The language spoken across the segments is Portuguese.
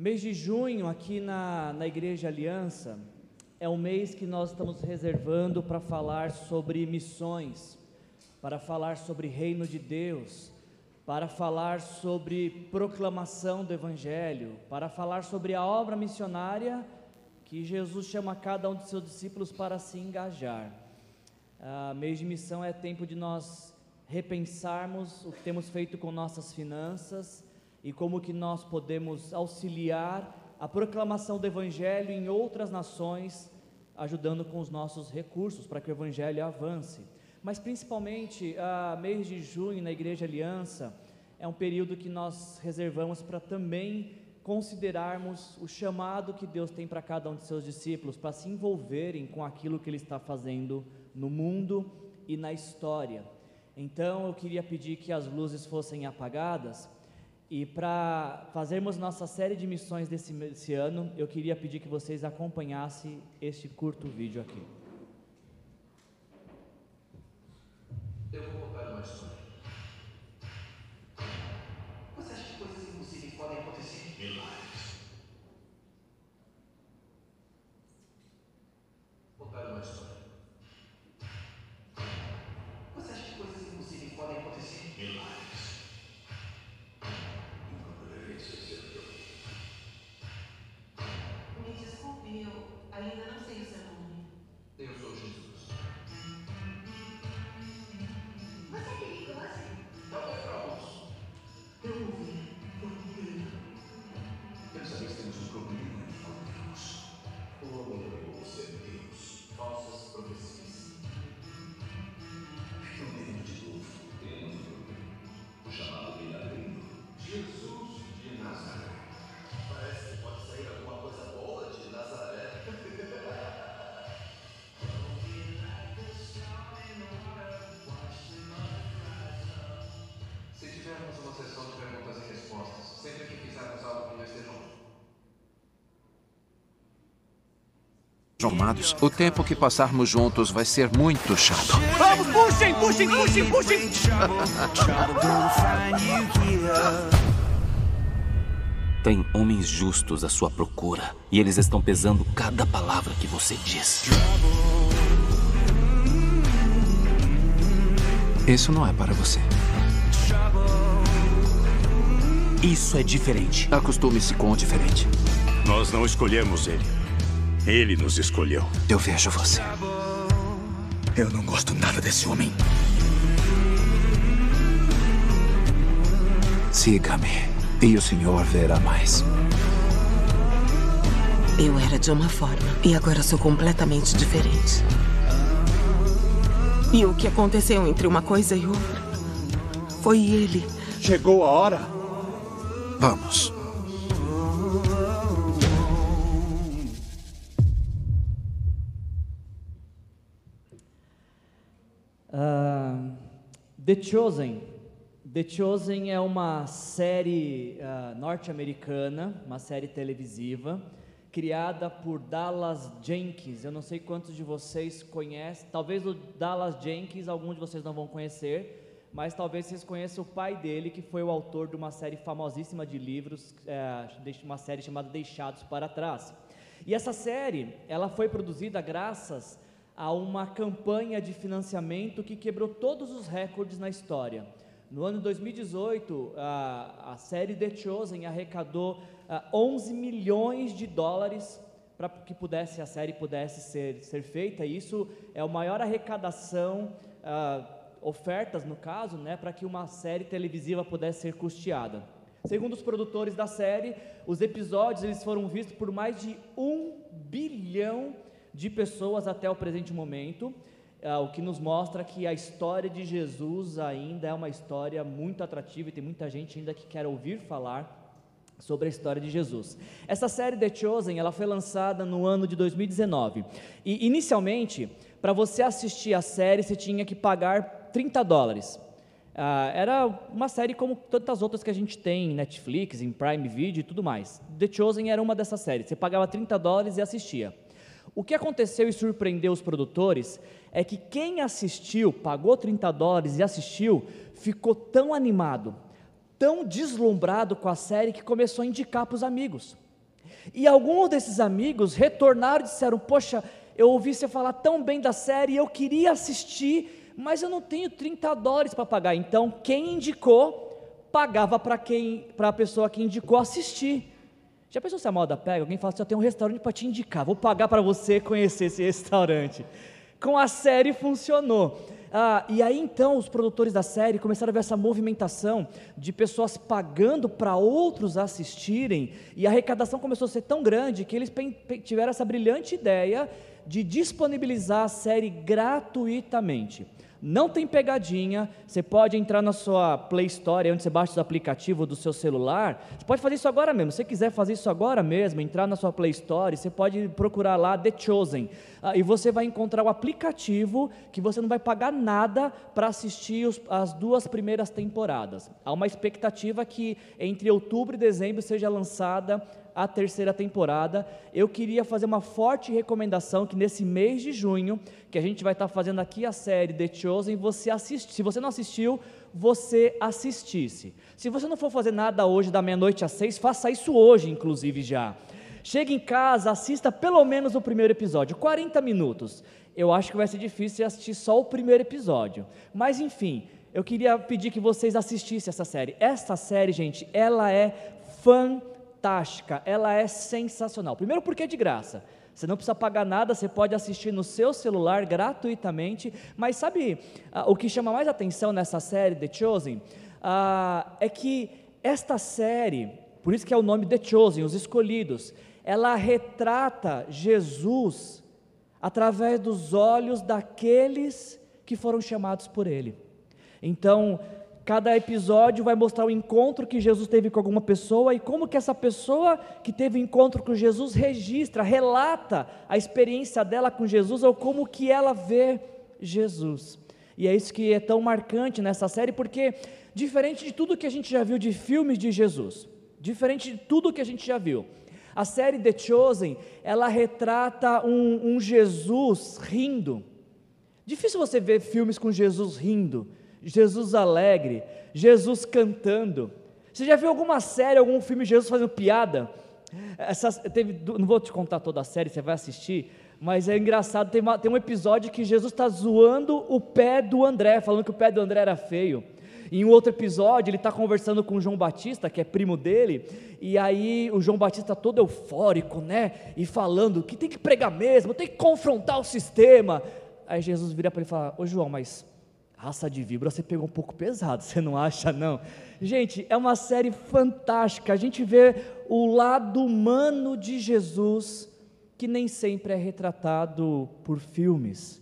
Mês de junho, aqui na, na Igreja Aliança, é um mês que nós estamos reservando para falar sobre missões, para falar sobre reino de Deus, para falar sobre proclamação do Evangelho, para falar sobre a obra missionária que Jesus chama cada um de seus discípulos para se engajar. Ah, mês de missão é tempo de nós repensarmos o que temos feito com nossas finanças e como que nós podemos auxiliar a proclamação do Evangelho em outras nações, ajudando com os nossos recursos para que o Evangelho avance. Mas principalmente, a mês de junho na Igreja Aliança é um período que nós reservamos para também considerarmos o chamado que Deus tem para cada um de seus discípulos, para se envolverem com aquilo que Ele está fazendo no mundo e na história. Então eu queria pedir que as luzes fossem apagadas e para fazermos nossa série de missões desse, desse ano, eu queria pedir que vocês acompanhassem este curto vídeo aqui. Tivermos uma sessão de perguntas e respostas, sempre que fizermos algo que não esteja junto. Armados, o tempo que passarmos juntos vai ser muito chato. Vamos, puxem, puxem, puxem, puxem! Tem homens justos à sua procura e eles estão pesando cada palavra que você diz. Isso não é para você. Isso é diferente. Acostume-se com o diferente. Nós não escolhemos ele. Ele nos escolheu. Eu vejo você. Eu não gosto nada desse homem. Siga-me. E o senhor verá mais. Eu era de uma forma e agora sou completamente diferente. E o que aconteceu entre uma coisa e outra foi ele. Chegou a hora. Vamos. Ah, The Chosen. The Chosen é uma série ah, norte-americana, uma série televisiva, criada por Dallas Jenkins. Eu não sei quantos de vocês conhecem, talvez o Dallas Jenkins, alguns de vocês não vão conhecer, mas talvez vocês conheçam o pai dele, que foi o autor de uma série famosíssima de livros, eh, uma série chamada Deixados para Trás. E essa série, ela foi produzida graças a uma campanha de financiamento que quebrou todos os recordes na história. No ano 2018, a, a série The Chosen arrecadou ah, 11 milhões de dólares para que pudesse a série pudesse ser, ser feita. Isso é a maior arrecadação, ah, ofertas no caso, né, para que uma série televisiva pudesse ser custeada. Segundo os produtores da série, os episódios eles foram vistos por mais de um bilhão de pessoas até o presente momento, ah, o que nos mostra que a história de Jesus ainda é uma história muito atrativa e tem muita gente ainda que quer ouvir falar sobre a história de Jesus. Essa série The Chosen, ela foi lançada no ano de 2019. E inicialmente, para você assistir a série, você tinha que pagar 30 dólares. Ah, era uma série como tantas outras que a gente tem em Netflix, em Prime Video e tudo mais. The Chosen era uma dessas séries. Você pagava 30 dólares e assistia. O que aconteceu e surpreendeu os produtores é que quem assistiu, pagou 30 dólares e assistiu, ficou tão animado, tão deslumbrado com a série que começou a indicar para os amigos. E alguns desses amigos retornaram e disseram: Poxa, eu ouvi você falar tão bem da série, eu queria assistir, mas eu não tenho 30 dólares para pagar. Então, quem indicou, pagava para quem, para a pessoa que indicou assistir. Já pensou se a moda pega? Alguém fala assim: Eu tenho um restaurante para te indicar, vou pagar para você conhecer esse restaurante. Com a série funcionou. Ah, e aí então os produtores da série começaram a ver essa movimentação de pessoas pagando para outros assistirem, e a arrecadação começou a ser tão grande que eles tiveram essa brilhante ideia de disponibilizar a série gratuitamente. Não tem pegadinha, você pode entrar na sua Play Store, onde você baixa o aplicativo do seu celular. Você pode fazer isso agora mesmo. Se você quiser fazer isso agora mesmo, entrar na sua Play Store, você pode procurar lá The Chosen. Ah, e você vai encontrar o aplicativo que você não vai pagar nada para assistir os, as duas primeiras temporadas. Há uma expectativa que entre outubro e dezembro seja lançada a terceira temporada. Eu queria fazer uma forte recomendação que nesse mês de junho, que a gente vai estar fazendo aqui a série The Chosen, você assiste. Se você não assistiu, você assistisse. Se você não for fazer nada hoje da meia-noite às seis, faça isso hoje, inclusive já. Chegue em casa, assista pelo menos o primeiro episódio, 40 minutos. Eu acho que vai ser difícil assistir só o primeiro episódio. Mas enfim, eu queria pedir que vocês assistissem essa série. Essa série, gente, ela é fantástica fantástica, ela é sensacional. Primeiro, porque é de graça. Você não precisa pagar nada, você pode assistir no seu celular gratuitamente. Mas sabe ah, o que chama mais atenção nessa série, The Chosen? Ah, é que esta série, por isso que é o nome The Chosen, os escolhidos, ela retrata Jesus através dos olhos daqueles que foram chamados por Ele. Então, Cada episódio vai mostrar o encontro que Jesus teve com alguma pessoa e como que essa pessoa que teve o encontro com Jesus registra, relata a experiência dela com Jesus ou como que ela vê Jesus. E é isso que é tão marcante nessa série, porque diferente de tudo que a gente já viu de filmes de Jesus, diferente de tudo que a gente já viu, a série The Chosen, ela retrata um, um Jesus rindo. Difícil você ver filmes com Jesus rindo. Jesus alegre, Jesus cantando. Você já viu alguma série, algum filme Jesus fazendo piada? Essa, teve, não vou te contar toda a série, você vai assistir, mas é engraçado. Tem, uma, tem um episódio que Jesus está zoando o pé do André, falando que o pé do André era feio. Em um outro episódio, ele está conversando com o João Batista, que é primo dele, e aí o João Batista todo eufórico, né? E falando que tem que pregar mesmo, tem que confrontar o sistema. Aí Jesus vira para ele e fala: Ô João, mas Raça de víbora você pegou um pouco pesado, você não acha não? Gente, é uma série fantástica. A gente vê o lado humano de Jesus que nem sempre é retratado por filmes.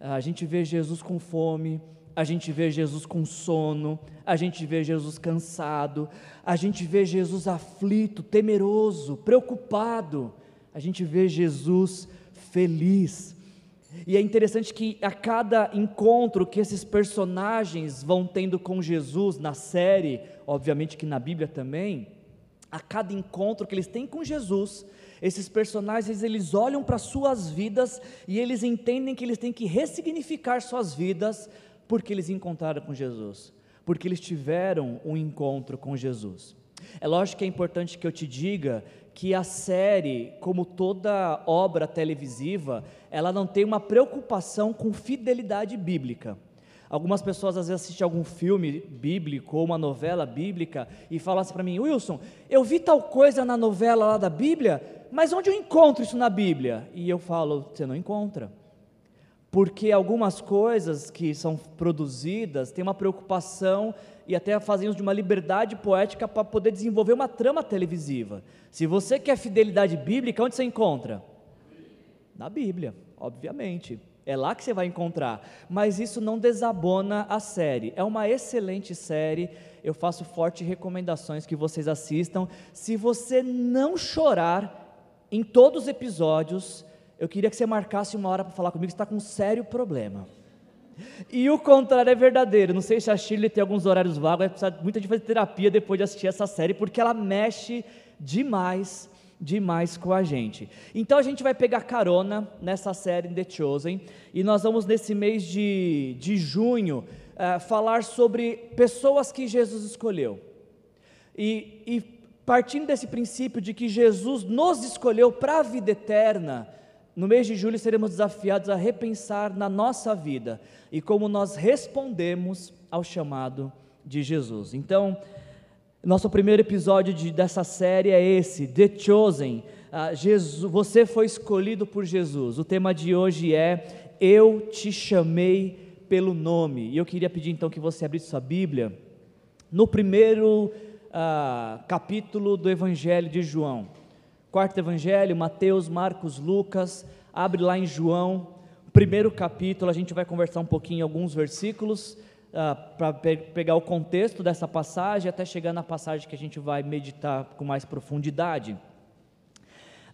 A gente vê Jesus com fome, a gente vê Jesus com sono, a gente vê Jesus cansado, a gente vê Jesus aflito, temeroso, preocupado, a gente vê Jesus feliz. E é interessante que a cada encontro que esses personagens vão tendo com Jesus na série, obviamente que na Bíblia também, a cada encontro que eles têm com Jesus, esses personagens eles olham para suas vidas e eles entendem que eles têm que ressignificar suas vidas porque eles encontraram com Jesus, porque eles tiveram um encontro com Jesus. É lógico que é importante que eu te diga que a série, como toda obra televisiva, ela não tem uma preocupação com fidelidade bíblica. Algumas pessoas às vezes assistem algum filme bíblico ou uma novela bíblica e falam assim para mim, Wilson, eu vi tal coisa na novela lá da Bíblia, mas onde eu encontro isso na Bíblia? E eu falo, você não encontra. Porque algumas coisas que são produzidas têm uma preocupação e até fazem uso de uma liberdade poética para poder desenvolver uma trama televisiva. Se você quer fidelidade bíblica, onde você encontra? Na Bíblia, obviamente. É lá que você vai encontrar. Mas isso não desabona a série. É uma excelente série. Eu faço fortes recomendações que vocês assistam. Se você não chorar em todos os episódios, eu queria que você marcasse uma hora para falar comigo. Você está com um sério problema. E o contrário é verdadeiro. Não sei se a Shirley tem alguns horários vagos, vai precisar muita gente fazer terapia depois de assistir essa série, porque ela mexe demais, demais com a gente. Então a gente vai pegar carona nessa série The Chosen, e nós vamos nesse mês de, de junho uh, falar sobre pessoas que Jesus escolheu. E, e partindo desse princípio de que Jesus nos escolheu para a vida eterna, no mês de julho seremos desafiados a repensar na nossa vida e como nós respondemos ao chamado de Jesus. Então, nosso primeiro episódio de, dessa série é esse, The Chosen. Ah, Jesus, você foi escolhido por Jesus. O tema de hoje é Eu te chamei pelo nome. E eu queria pedir então que você abrisse sua Bíblia no primeiro ah, capítulo do Evangelho de João. Quarto Evangelho, Mateus, Marcos, Lucas. Abre lá em João, primeiro capítulo. A gente vai conversar um pouquinho em alguns versículos ah, para pe pegar o contexto dessa passagem até chegar na passagem que a gente vai meditar com mais profundidade.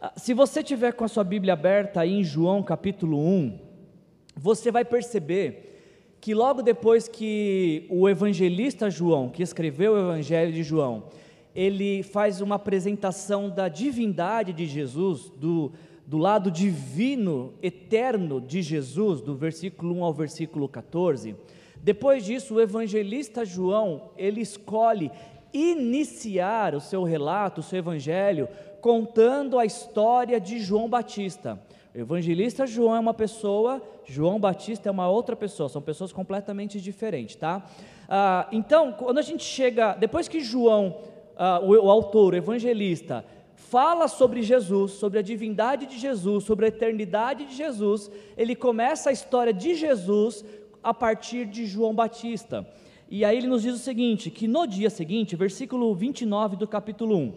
Ah, se você tiver com a sua Bíblia aberta aí em João capítulo 1, você vai perceber que logo depois que o evangelista João, que escreveu o Evangelho de João, ele faz uma apresentação da divindade de Jesus, do, do lado divino, eterno de Jesus, do versículo 1 ao versículo 14. Depois disso, o evangelista João, ele escolhe iniciar o seu relato, o seu evangelho, contando a história de João Batista. O evangelista João é uma pessoa, João Batista é uma outra pessoa, são pessoas completamente diferentes, tá? Ah, então, quando a gente chega, depois que João, ah, o, o autor, o evangelista, fala sobre Jesus, sobre a divindade de Jesus, sobre a eternidade de Jesus, ele começa a história de Jesus a partir de João Batista. E aí ele nos diz o seguinte: que no dia seguinte, versículo 29 do capítulo 1,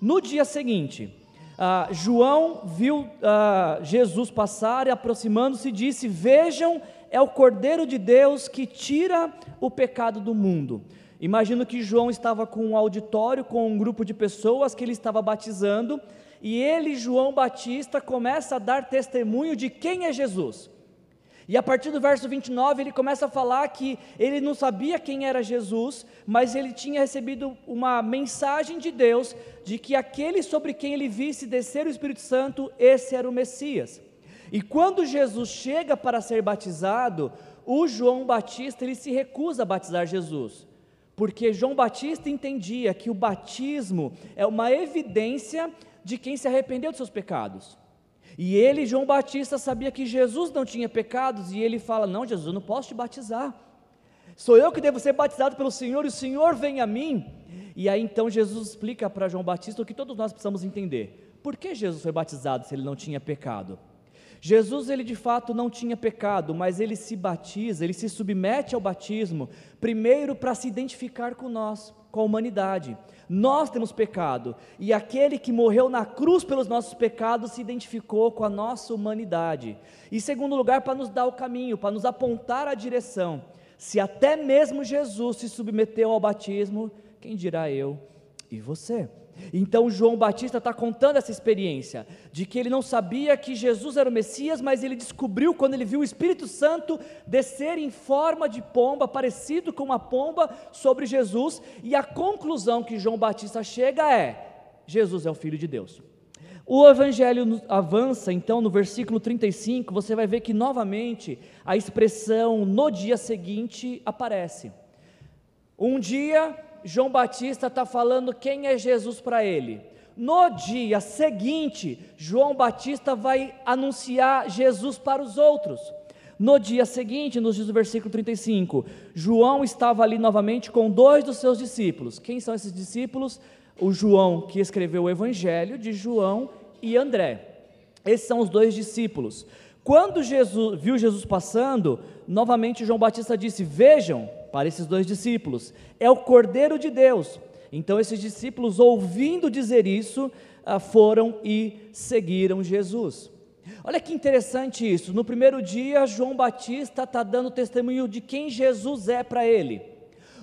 no dia seguinte, ah, João viu ah, Jesus passar e aproximando-se disse: Vejam, é o Cordeiro de Deus que tira o pecado do mundo. Imagino que João estava com um auditório, com um grupo de pessoas que ele estava batizando, e ele, João Batista, começa a dar testemunho de quem é Jesus. E a partir do verso 29, ele começa a falar que ele não sabia quem era Jesus, mas ele tinha recebido uma mensagem de Deus de que aquele sobre quem ele visse descer o Espírito Santo, esse era o Messias. E quando Jesus chega para ser batizado, o João Batista ele se recusa a batizar Jesus, porque João Batista entendia que o batismo é uma evidência de quem se arrependeu dos seus pecados. E ele, João Batista, sabia que Jesus não tinha pecados, e ele fala: Não, Jesus, eu não posso te batizar. Sou eu que devo ser batizado pelo Senhor, e o Senhor vem a mim. E aí então Jesus explica para João Batista o que todos nós precisamos entender. Por que Jesus foi batizado se ele não tinha pecado? Jesus, ele de fato não tinha pecado, mas ele se batiza, ele se submete ao batismo, primeiro para se identificar com nós, com a humanidade. Nós temos pecado, e aquele que morreu na cruz pelos nossos pecados se identificou com a nossa humanidade. E segundo lugar, para nos dar o caminho, para nos apontar a direção. Se até mesmo Jesus se submeteu ao batismo, quem dirá eu e você? Então João Batista está contando essa experiência de que ele não sabia que Jesus era o Messias, mas ele descobriu quando ele viu o Espírito Santo descer em forma de pomba, parecido com uma pomba, sobre Jesus, e a conclusão que João Batista chega é: Jesus é o Filho de Deus. O Evangelho avança, então, no versículo 35, você vai ver que novamente a expressão no dia seguinte aparece. Um dia João Batista está falando quem é Jesus para ele. No dia seguinte, João Batista vai anunciar Jesus para os outros. No dia seguinte, nos diz o versículo 35, João estava ali novamente com dois dos seus discípulos. Quem são esses discípulos? O João que escreveu o Evangelho de João e André. Esses são os dois discípulos. Quando Jesus viu Jesus passando, novamente João Batista disse: Vejam, para esses dois discípulos, é o Cordeiro de Deus. Então, esses discípulos, ouvindo dizer isso, ah, foram e seguiram Jesus. Olha que interessante isso. No primeiro dia, João Batista está dando testemunho de quem Jesus é para ele.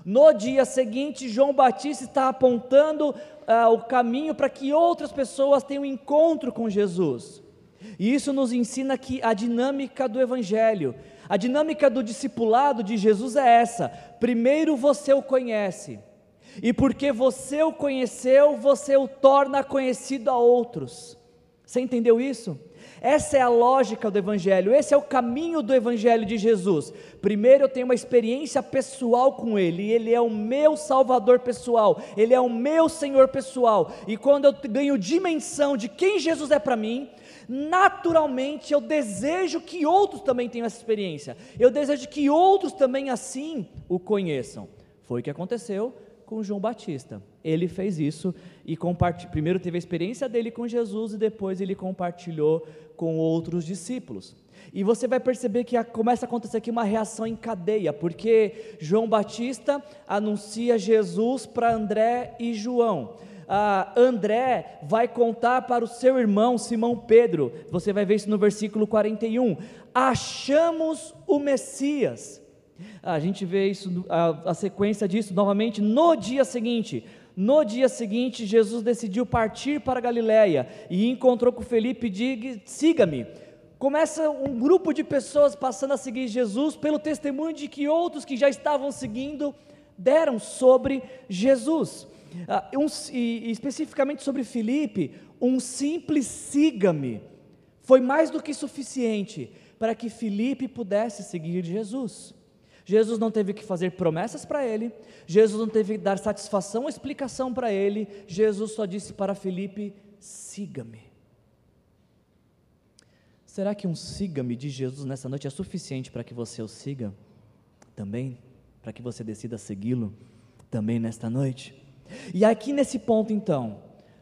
No dia seguinte, João Batista está apontando ah, o caminho para que outras pessoas tenham um encontro com Jesus. E isso nos ensina que a dinâmica do Evangelho a dinâmica do discipulado de Jesus é essa: primeiro você o conhece, e porque você o conheceu, você o torna conhecido a outros. Você entendeu isso? Essa é a lógica do Evangelho, esse é o caminho do Evangelho de Jesus. Primeiro eu tenho uma experiência pessoal com Ele, Ele é o meu Salvador pessoal, Ele é o meu Senhor pessoal, e quando eu ganho dimensão de quem Jesus é para mim, naturalmente eu desejo que outros também tenham essa experiência, eu desejo que outros também assim o conheçam. Foi o que aconteceu com João Batista. Ele fez isso e compartilhou. Primeiro teve a experiência dele com Jesus e depois ele compartilhou com outros discípulos. E você vai perceber que começa a acontecer aqui uma reação em cadeia, porque João Batista anuncia Jesus para André e João. Ah, André vai contar para o seu irmão Simão Pedro, você vai ver isso no versículo 41. Achamos o Messias. A gente vê isso, a, a sequência disso novamente no dia seguinte. No dia seguinte, Jesus decidiu partir para Galiléia e encontrou com Felipe e disse: siga-me. Começa um grupo de pessoas passando a seguir Jesus pelo testemunho de que outros que já estavam seguindo deram sobre Jesus. Ah, um, e, especificamente sobre Felipe, um simples siga-me foi mais do que suficiente para que Felipe pudesse seguir Jesus. Jesus não teve que fazer promessas para ele, Jesus não teve que dar satisfação explicação para ele, Jesus só disse para Felipe: siga-me. Será que um siga-me de Jesus nessa noite é suficiente para que você o siga também? Para que você decida segui-lo também nesta noite? E aqui nesse ponto então,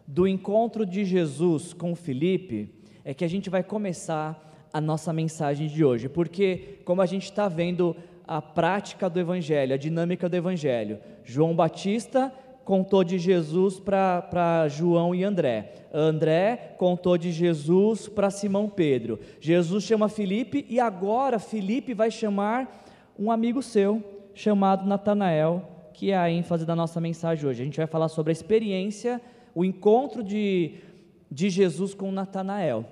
do encontro de Jesus com Felipe, é que a gente vai começar a nossa mensagem de hoje, porque como a gente está vendo a prática do Evangelho, a dinâmica do Evangelho. João Batista contou de Jesus para João e André. André contou de Jesus para Simão Pedro. Jesus chama Felipe e agora Felipe vai chamar um amigo seu chamado Natanael, que é a ênfase da nossa mensagem hoje. A gente vai falar sobre a experiência, o encontro de, de Jesus com Natanael.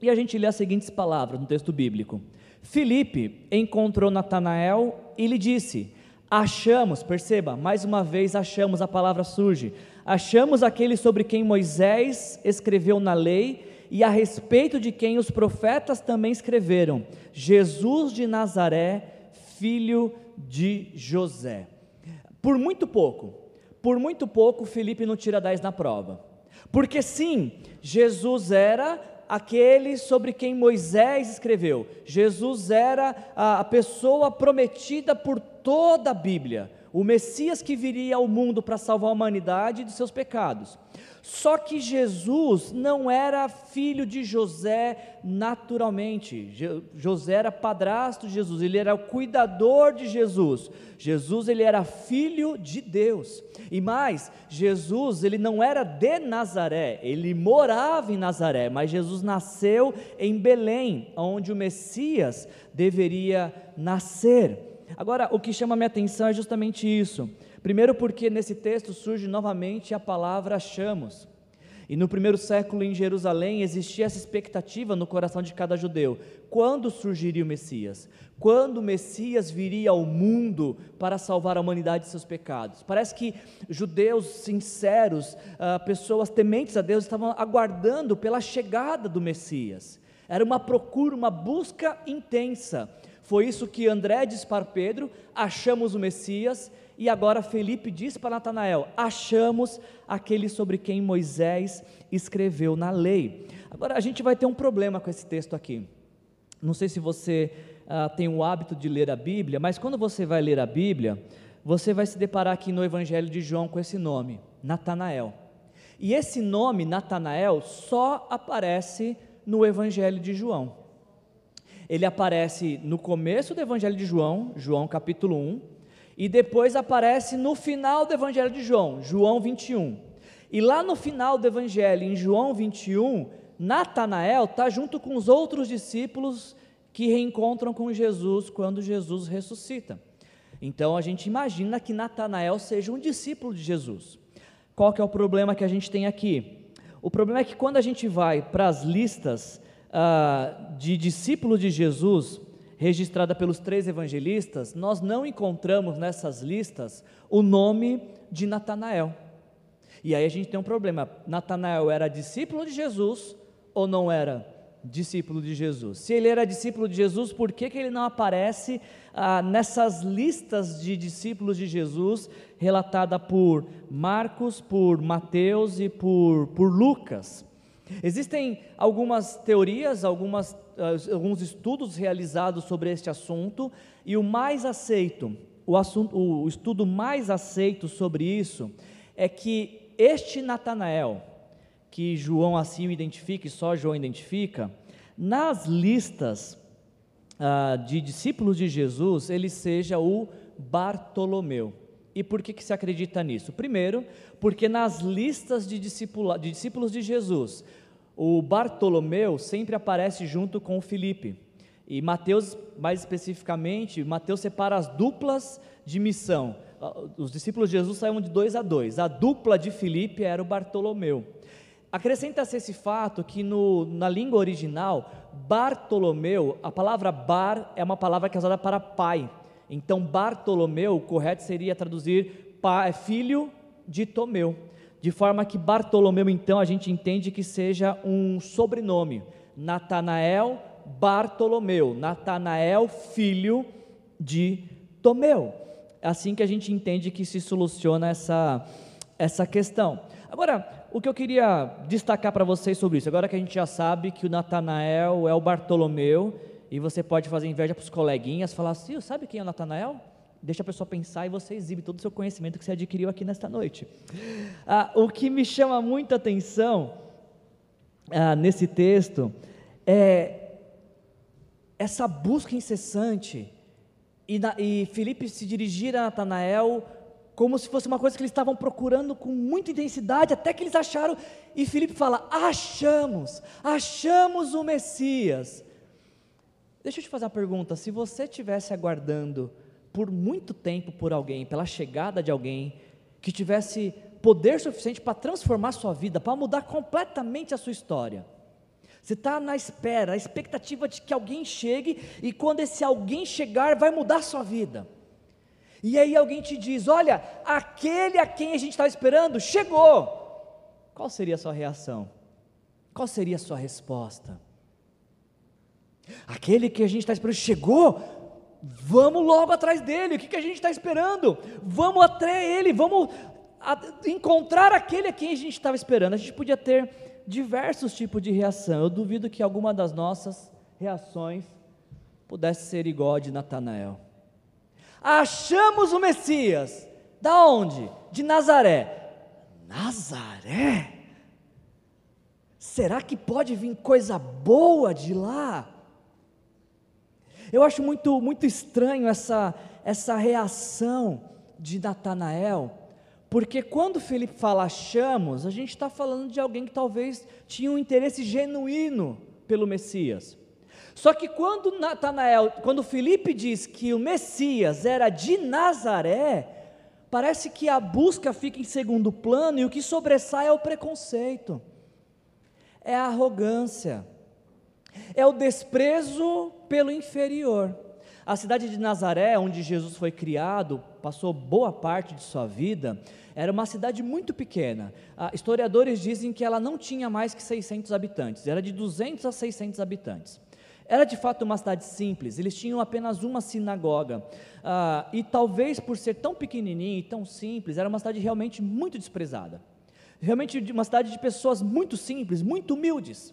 E a gente lê as seguintes palavras no texto bíblico. Filipe encontrou Natanael e lhe disse: Achamos, perceba, mais uma vez achamos, a palavra surge. Achamos aquele sobre quem Moisés escreveu na lei e a respeito de quem os profetas também escreveram: Jesus de Nazaré, filho de José. Por muito pouco, por muito pouco, Felipe não tira 10 na prova. Porque sim, Jesus era aquele sobre quem Moisés escreveu. Jesus era a, pessoa prometida por toda a Bíblia, o Messias que viria ao mundo para salvar a humanidade de seus pecados. Só que Jesus não era filho de José naturalmente. José era padrasto de Jesus, ele era o cuidador de Jesus. Jesus ele era filho de Deus. E mais, Jesus ele não era de Nazaré, ele morava em Nazaré, mas Jesus nasceu em Belém, onde o Messias deveria nascer. Agora, o que chama minha atenção é justamente isso. Primeiro, porque nesse texto surge novamente a palavra achamos. E no primeiro século em Jerusalém existia essa expectativa no coração de cada judeu: quando surgiria o Messias? Quando o Messias viria ao mundo para salvar a humanidade de seus pecados? Parece que judeus sinceros, uh, pessoas tementes a Deus, estavam aguardando pela chegada do Messias. Era uma procura, uma busca intensa. Foi isso que André disse para Pedro: achamos o Messias e agora Felipe diz para Natanael: achamos aquele sobre quem Moisés escreveu na lei. Agora a gente vai ter um problema com esse texto aqui. Não sei se você ah, tem o hábito de ler a Bíblia, mas quando você vai ler a Bíblia, você vai se deparar aqui no Evangelho de João com esse nome, Natanael. E esse nome, Natanael, só aparece no Evangelho de João. Ele aparece no começo do Evangelho de João, João capítulo 1, e depois aparece no final do Evangelho de João, João 21. E lá no final do Evangelho, em João 21, Natanael está junto com os outros discípulos que reencontram com Jesus quando Jesus ressuscita. Então a gente imagina que Natanael seja um discípulo de Jesus. Qual que é o problema que a gente tem aqui? O problema é que quando a gente vai para as listas ah, de discípulos de Jesus, registrada pelos três evangelistas, nós não encontramos nessas listas o nome de Natanael. E aí a gente tem um problema: Natanael era discípulo de Jesus ou não era discípulo de Jesus. Se ele era discípulo de Jesus, por que, que ele não aparece ah, nessas listas de discípulos de Jesus, relatada por Marcos, por Mateus e por, por Lucas? Existem algumas teorias, algumas, ah, alguns estudos realizados sobre este assunto, e o mais aceito, o, assunto, o estudo mais aceito sobre isso, é que este Natanael, que João assim o identifica e só João identifica, nas listas ah, de discípulos de Jesus, ele seja o Bartolomeu. E por que, que se acredita nisso? Primeiro, porque nas listas de, de discípulos de Jesus, o Bartolomeu sempre aparece junto com o Filipe. E Mateus, mais especificamente, Mateus separa as duplas de missão. Os discípulos de Jesus saíam de dois a dois. A dupla de Filipe era o Bartolomeu. Acrescenta-se esse fato que no, na língua original, Bartolomeu, a palavra bar é uma palavra que é usada para pai. Então, Bartolomeu, o correto seria traduzir pai, filho de Tomeu. De forma que Bartolomeu, então, a gente entende que seja um sobrenome. Natanael Bartolomeu. Natanael, filho de Tomeu. É assim que a gente entende que se soluciona essa, essa questão. Agora, o que eu queria destacar para vocês sobre isso, agora que a gente já sabe que o Natanael é o Bartolomeu, e você pode fazer inveja para os coleguinhas, falar assim, sabe quem é o Natanael? Deixa a pessoa pensar e você exibe todo o seu conhecimento que você adquiriu aqui nesta noite. Ah, o que me chama muita atenção ah, nesse texto é essa busca incessante e, na, e Felipe se dirigir a Natanael como se fosse uma coisa que eles estavam procurando com muita intensidade, até que eles acharam, e Filipe fala: achamos, achamos o Messias. Deixa eu te fazer uma pergunta: se você estivesse aguardando por muito tempo por alguém, pela chegada de alguém, que tivesse poder suficiente para transformar sua vida, para mudar completamente a sua história, você está na espera, a expectativa de que alguém chegue, e quando esse alguém chegar, vai mudar a sua vida. E aí alguém te diz: Olha, aquele a quem a gente estava esperando chegou. Qual seria a sua reação? Qual seria a sua resposta? Aquele que a gente está esperando chegou, vamos logo atrás dele. O que, que a gente está esperando? Vamos até ele, vamos encontrar aquele a quem a gente estava esperando. A gente podia ter diversos tipos de reação. Eu duvido que alguma das nossas reações pudesse ser igual a de Natanael. Achamos o Messias. Da onde? De Nazaré. Nazaré? Será que pode vir coisa boa de lá? Eu acho muito, muito estranho essa, essa reação de Natanael, porque quando Felipe fala achamos, a gente está falando de alguém que talvez tinha um interesse genuíno pelo Messias. Só que quando Natanael, quando Felipe diz que o Messias era de Nazaré, parece que a busca fica em segundo plano e o que sobressai é o preconceito, é a arrogância, é o desprezo pelo inferior. A cidade de Nazaré, onde Jesus foi criado, passou boa parte de sua vida, era uma cidade muito pequena. Ah, historiadores dizem que ela não tinha mais que 600 habitantes, era de 200 a 600 habitantes. Era de fato uma cidade simples, eles tinham apenas uma sinagoga. Ah, e talvez por ser tão pequenininha e tão simples, era uma cidade realmente muito desprezada. Realmente uma cidade de pessoas muito simples, muito humildes.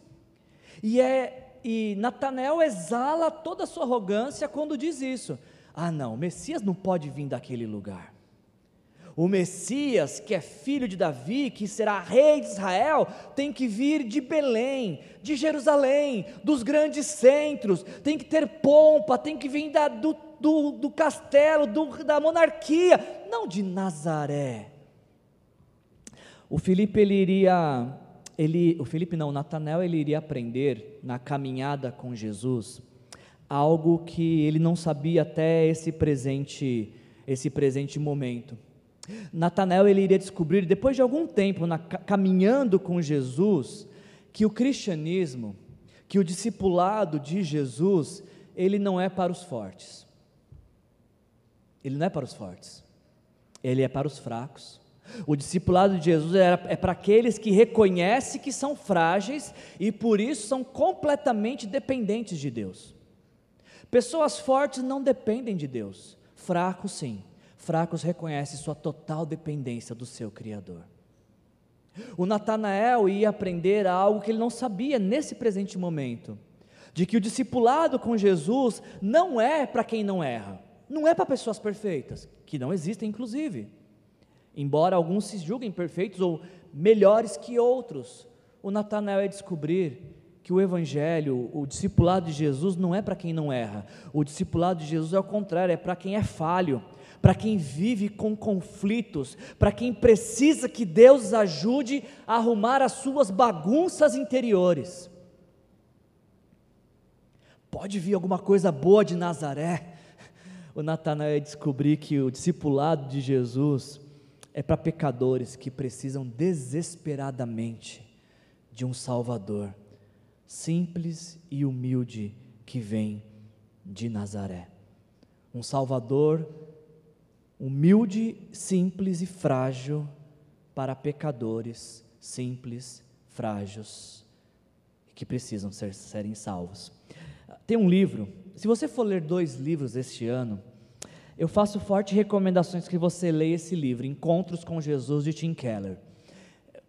E, é, e Natanael exala toda a sua arrogância quando diz isso. Ah, não, o Messias não pode vir daquele lugar. O Messias, que é filho de Davi, que será rei de Israel, tem que vir de Belém, de Jerusalém, dos grandes centros, tem que ter pompa, tem que vir da, do, do, do castelo, do, da monarquia, não de Nazaré. O Felipe ele iria, ele, o Felipe não, Natanael ele iria aprender na caminhada com Jesus algo que ele não sabia até esse presente, esse presente momento. Natanael ele iria descobrir, depois de algum tempo na, caminhando com Jesus, que o cristianismo, que o discipulado de Jesus, ele não é para os fortes. Ele não é para os fortes. Ele é para os fracos, O discipulado de Jesus era, é para aqueles que reconhecem que são frágeis e por isso são completamente dependentes de Deus. Pessoas fortes não dependem de Deus, fracos sim. Fracos reconhecem sua total dependência do seu Criador. O Natanael ia aprender algo que ele não sabia nesse presente momento: de que o discipulado com Jesus não é para quem não erra, não é para pessoas perfeitas, que não existem, inclusive. Embora alguns se julguem perfeitos ou melhores que outros, o Natanael é descobrir que o Evangelho, o discipulado de Jesus, não é para quem não erra, o discipulado de Jesus é o contrário, é para quem é falho, para quem vive com conflitos, para quem precisa que Deus ajude a arrumar as suas bagunças interiores. Pode vir alguma coisa boa de Nazaré. O Natanael descobrir que o discipulado de Jesus é para pecadores que precisam desesperadamente de um Salvador simples e humilde que vem de Nazaré. Um Salvador humilde, simples e frágil para pecadores simples, frágeis, que precisam ser, serem salvos. Tem um livro, se você for ler dois livros este ano, eu faço fortes recomendações que você leia esse livro, Encontros com Jesus, de Tim Keller.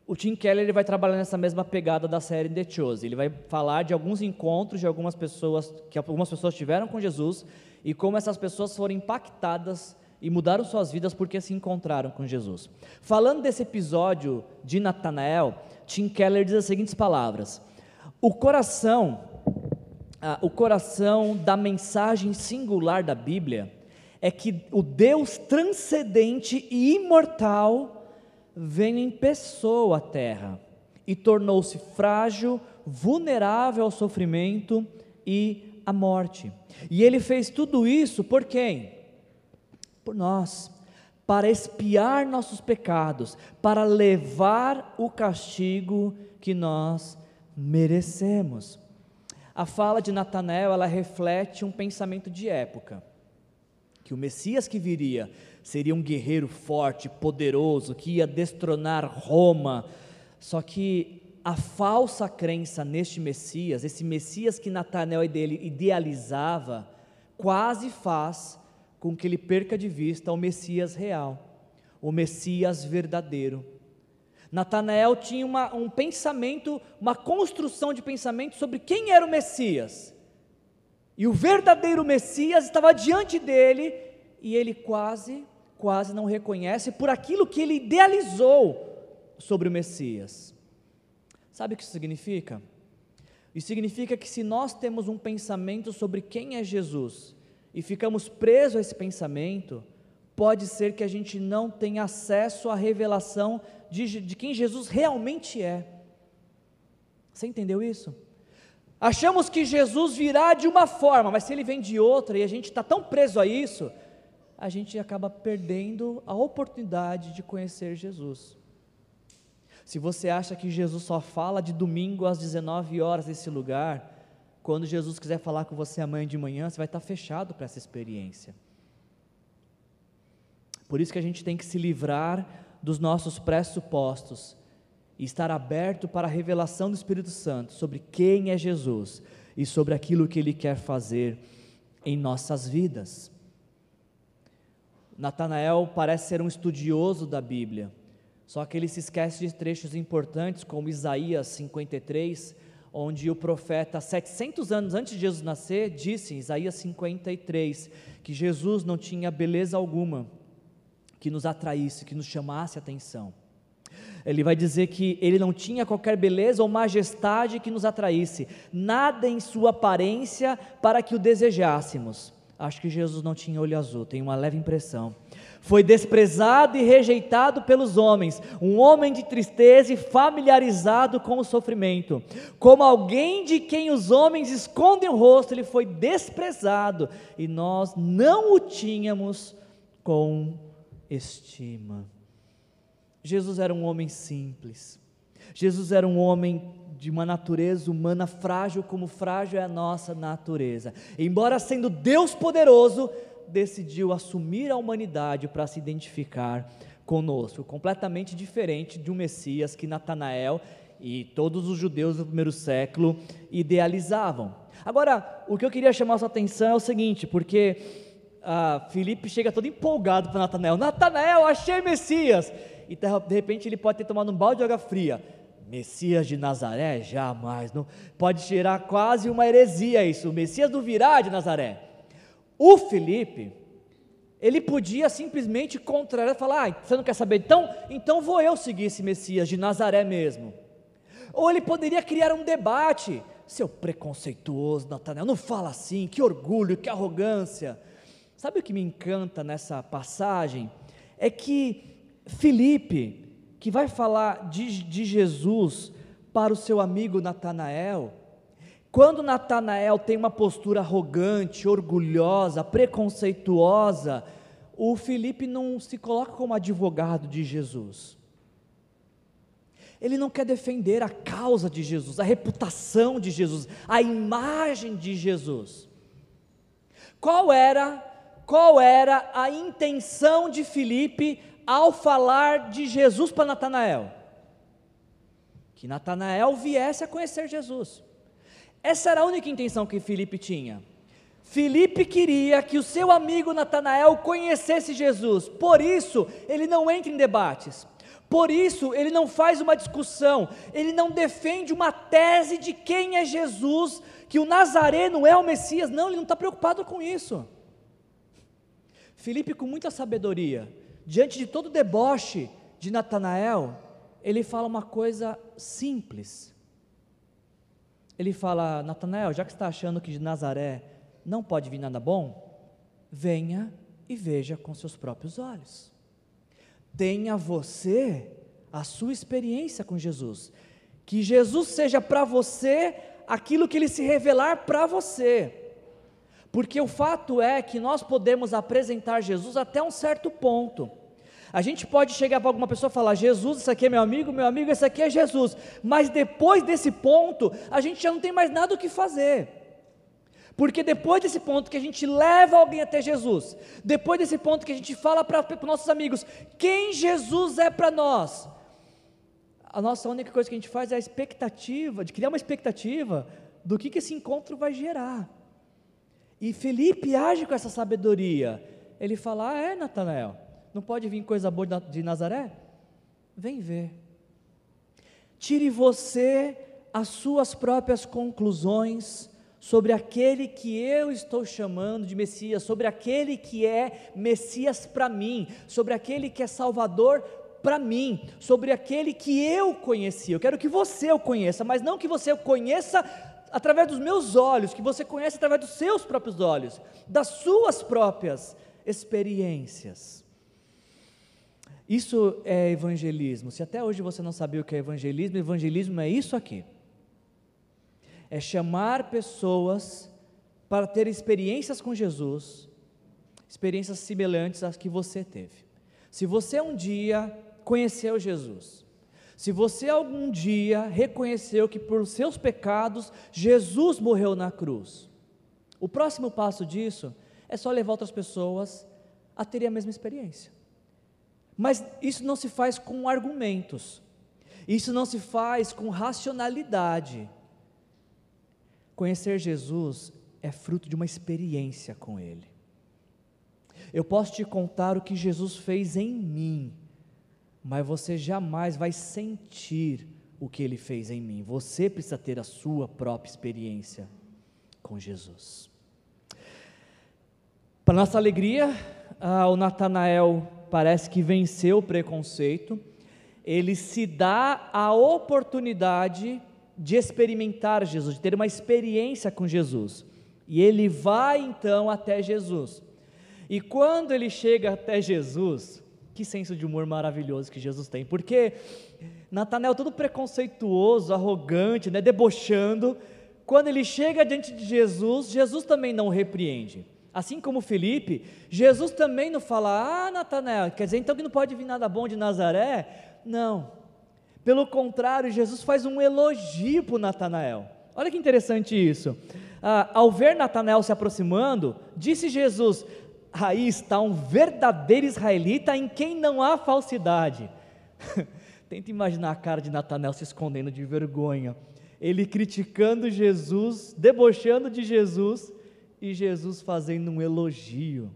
O Tim Keller ele vai trabalhar nessa mesma pegada da série The Chosen. Ele vai falar de alguns encontros de algumas pessoas que algumas pessoas tiveram com Jesus e como essas pessoas foram impactadas e mudaram suas vidas porque se encontraram com Jesus. Falando desse episódio de Natanael, Tim Keller diz as seguintes palavras: O coração, ah, o coração da mensagem singular da Bíblia é que o Deus transcendente e imortal veio em pessoa à terra e tornou-se frágil, vulnerável ao sofrimento e à morte. E ele fez tudo isso por quem? por nós, para expiar nossos pecados, para levar o castigo que nós merecemos. A fala de Natanael, ela reflete um pensamento de época, que o Messias que viria seria um guerreiro forte, poderoso, que ia destronar Roma. Só que a falsa crença neste Messias, esse Messias que Natanael idealizava, quase faz com que ele perca de vista o Messias real, o Messias verdadeiro. Natanael tinha uma, um pensamento, uma construção de pensamento sobre quem era o Messias. E o verdadeiro Messias estava diante dele e ele quase, quase não reconhece por aquilo que ele idealizou sobre o Messias. Sabe o que isso significa? Isso significa que se nós temos um pensamento sobre quem é Jesus, e ficamos presos a esse pensamento, pode ser que a gente não tenha acesso à revelação de, de quem Jesus realmente é. Você entendeu isso? Achamos que Jesus virá de uma forma, mas se ele vem de outra e a gente está tão preso a isso, a gente acaba perdendo a oportunidade de conhecer Jesus. Se você acha que Jesus só fala de domingo às 19 horas nesse lugar, quando Jesus quiser falar com você amanhã de manhã, você vai estar fechado para essa experiência. Por isso que a gente tem que se livrar dos nossos pressupostos e estar aberto para a revelação do Espírito Santo sobre quem é Jesus e sobre aquilo que ele quer fazer em nossas vidas. Natanael parece ser um estudioso da Bíblia, só que ele se esquece de trechos importantes como Isaías 53, onde o profeta, 700 anos antes de Jesus nascer, disse em Isaías 53 que Jesus não tinha beleza alguma que nos atraísse, que nos chamasse a atenção. Ele vai dizer que ele não tinha qualquer beleza ou majestade que nos atraísse, nada em sua aparência para que o desejássemos. Acho que Jesus não tinha olho azul, tenho uma leve impressão. Foi desprezado e rejeitado pelos homens, um homem de tristeza e familiarizado com o sofrimento. Como alguém de quem os homens escondem o rosto, ele foi desprezado e nós não o tínhamos com estima. Jesus era um homem simples. Jesus era um homem de uma natureza humana frágil, como frágil é a nossa natureza. Embora sendo Deus poderoso, decidiu assumir a humanidade para se identificar conosco, completamente diferente de um Messias que Natanael e todos os judeus do primeiro século idealizavam. Agora, o que eu queria chamar a sua atenção é o seguinte, porque ah, Felipe chega todo empolgado para Natanael: Natanael, achei Messias! E de repente ele pode ter tomado um balde de água fria. Messias de Nazaré? Jamais. Não, pode gerar quase uma heresia isso. O Messias não virá de Nazaré. O Felipe, ele podia simplesmente contrariar e falar: ah, você não quer saber? Então, então vou eu seguir esse Messias de Nazaré mesmo. Ou ele poderia criar um debate. Seu preconceituoso, Natanael, não fala assim, que orgulho, que arrogância. Sabe o que me encanta nessa passagem? É que Felipe, que vai falar de, de Jesus para o seu amigo Natanael, quando Natanael tem uma postura arrogante, orgulhosa, preconceituosa, o Felipe não se coloca como advogado de Jesus. Ele não quer defender a causa de Jesus, a reputação de Jesus, a imagem de Jesus. Qual era, qual era a intenção de Filipe ao falar de Jesus para Natanael? Que Natanael viesse a conhecer Jesus. Essa era a única intenção que Filipe tinha. Filipe queria que o seu amigo Natanael conhecesse Jesus, por isso ele não entra em debates, por isso, ele não faz uma discussão, ele não defende uma tese de quem é Jesus, que o Nazareno é o Messias, não, ele não está preocupado com isso. Felipe, com muita sabedoria, diante de todo o deboche de Natanael, ele fala uma coisa simples. Ele fala: Natanael, já que está achando que de Nazaré não pode vir nada bom, venha e veja com seus próprios olhos tenha você a sua experiência com Jesus. Que Jesus seja para você aquilo que ele se revelar para você. Porque o fato é que nós podemos apresentar Jesus até um certo ponto. A gente pode chegar para alguma pessoa e falar: Jesus, esse aqui é meu amigo, meu amigo, esse aqui é Jesus. Mas depois desse ponto, a gente já não tem mais nada o que fazer. Porque depois desse ponto que a gente leva alguém até Jesus, depois desse ponto que a gente fala para os nossos amigos quem Jesus é para nós, a nossa única coisa que a gente faz é a expectativa, de criar uma expectativa do que, que esse encontro vai gerar. E Felipe age com essa sabedoria. Ele fala: Ah, é, Natanael, não pode vir coisa boa de Nazaré? Vem ver. Tire você as suas próprias conclusões sobre aquele que eu estou chamando de Messias, sobre aquele que é Messias para mim, sobre aquele que é Salvador para mim, sobre aquele que eu conheci. Eu quero que você o conheça, mas não que você o conheça através dos meus olhos, que você conheça através dos seus próprios olhos, das suas próprias experiências. Isso é evangelismo. Se até hoje você não sabia o que é evangelismo, evangelismo é isso aqui é chamar pessoas para ter experiências com Jesus, experiências semelhantes às que você teve. Se você um dia conheceu Jesus, se você algum dia reconheceu que por seus pecados Jesus morreu na cruz, o próximo passo disso é só levar outras pessoas a terem a mesma experiência. Mas isso não se faz com argumentos, isso não se faz com racionalidade, Conhecer Jesus é fruto de uma experiência com Ele. Eu posso te contar o que Jesus fez em mim, mas você jamais vai sentir o que Ele fez em mim. Você precisa ter a sua própria experiência com Jesus. Para nossa alegria, ah, o Natanael parece que venceu o preconceito, ele se dá a oportunidade de experimentar Jesus, de ter uma experiência com Jesus. E ele vai então até Jesus. E quando ele chega até Jesus, que senso de humor maravilhoso que Jesus tem, porque Natanael todo preconceituoso, arrogante, né, debochando, quando ele chega diante de Jesus, Jesus também não repreende. Assim como Felipe, Jesus também não fala, ah, Natanael, quer dizer então que não pode vir nada bom de Nazaré? Não, pelo contrário, Jesus faz um elogio para Natanael. Olha que interessante isso. Ah, ao ver Natanael se aproximando, disse Jesus: aí está um verdadeiro israelita em quem não há falsidade. Tenta imaginar a cara de Natanael se escondendo de vergonha. Ele criticando Jesus, debochando de Jesus e Jesus fazendo um elogio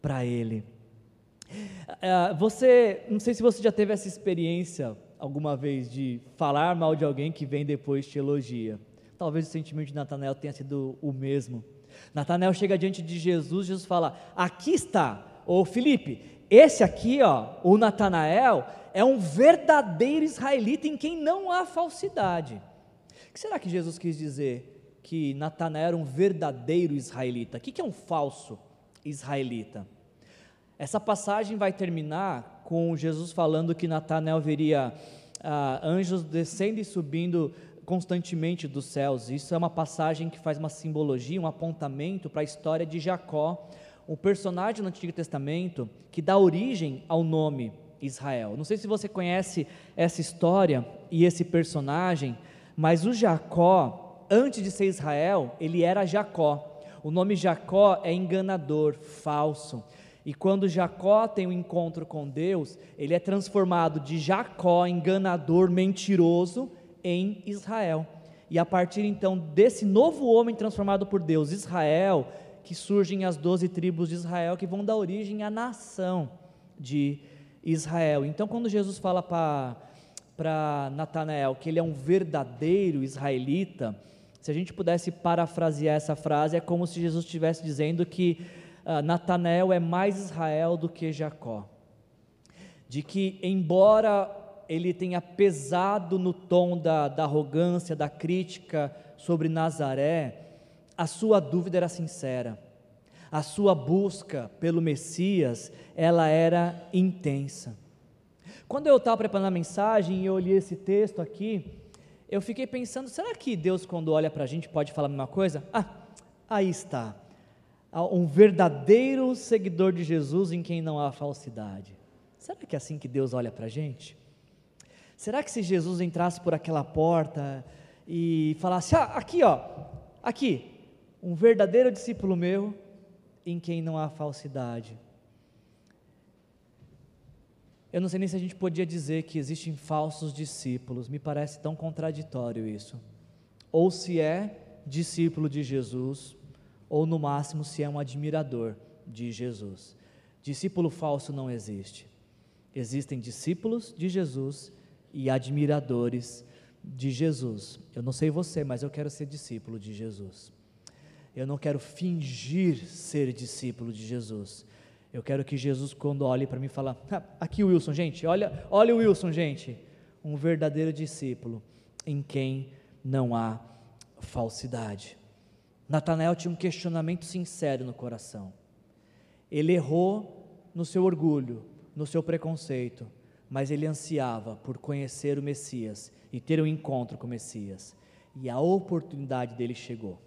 para ele. Uh, você, não sei se você já teve essa experiência alguma vez de falar mal de alguém que vem depois te elogia. Talvez o sentimento de Natanael tenha sido o mesmo. Natanael chega diante de Jesus, Jesus fala: Aqui está, ô Felipe, esse aqui, ó, o Natanael, é um verdadeiro israelita em quem não há falsidade. O que será que Jesus quis dizer? Que Natanael era um verdadeiro israelita. O que é um falso israelita? Essa passagem vai terminar com Jesus falando que Natanael veria ah, anjos descendo e subindo constantemente dos céus. Isso é uma passagem que faz uma simbologia, um apontamento para a história de Jacó, um personagem no Antigo Testamento que dá origem ao nome Israel. Não sei se você conhece essa história e esse personagem, mas o Jacó, antes de ser Israel, ele era Jacó. O nome Jacó é enganador, falso. E quando Jacó tem um encontro com Deus, ele é transformado de Jacó, enganador, mentiroso, em Israel. E a partir então desse novo homem transformado por Deus, Israel, que surgem as doze tribos de Israel que vão dar origem à nação de Israel. Então, quando Jesus fala para Natanael que ele é um verdadeiro israelita, se a gente pudesse parafrasear essa frase, é como se Jesus estivesse dizendo que uh, Natanael é mais Israel do que Jacó. De que, embora ele tenha pesado no tom da, da arrogância, da crítica sobre Nazaré, a sua dúvida era sincera, a sua busca pelo Messias, ela era intensa. Quando eu estava preparando a mensagem e eu li esse texto aqui, eu fiquei pensando, será que Deus quando olha para a gente pode falar a mesma coisa? Ah, aí está, um verdadeiro seguidor de Jesus em quem não há falsidade. Será que é assim que Deus olha para a gente? Será que se Jesus entrasse por aquela porta e falasse: Ah, aqui ó, aqui, um verdadeiro discípulo meu em quem não há falsidade. Eu não sei nem se a gente podia dizer que existem falsos discípulos, me parece tão contraditório isso. Ou se é discípulo de Jesus, ou no máximo se é um admirador de Jesus. Discípulo falso não existe. Existem discípulos de Jesus e admiradores de Jesus. Eu não sei você, mas eu quero ser discípulo de Jesus. Eu não quero fingir ser discípulo de Jesus. Eu quero que Jesus, quando olhe para mim, fale: ah, aqui Wilson, gente, olha, olha o Wilson, gente, um verdadeiro discípulo em quem não há falsidade. Natanael tinha um questionamento sincero no coração. Ele errou no seu orgulho, no seu preconceito, mas ele ansiava por conhecer o Messias e ter um encontro com o Messias. E a oportunidade dele chegou.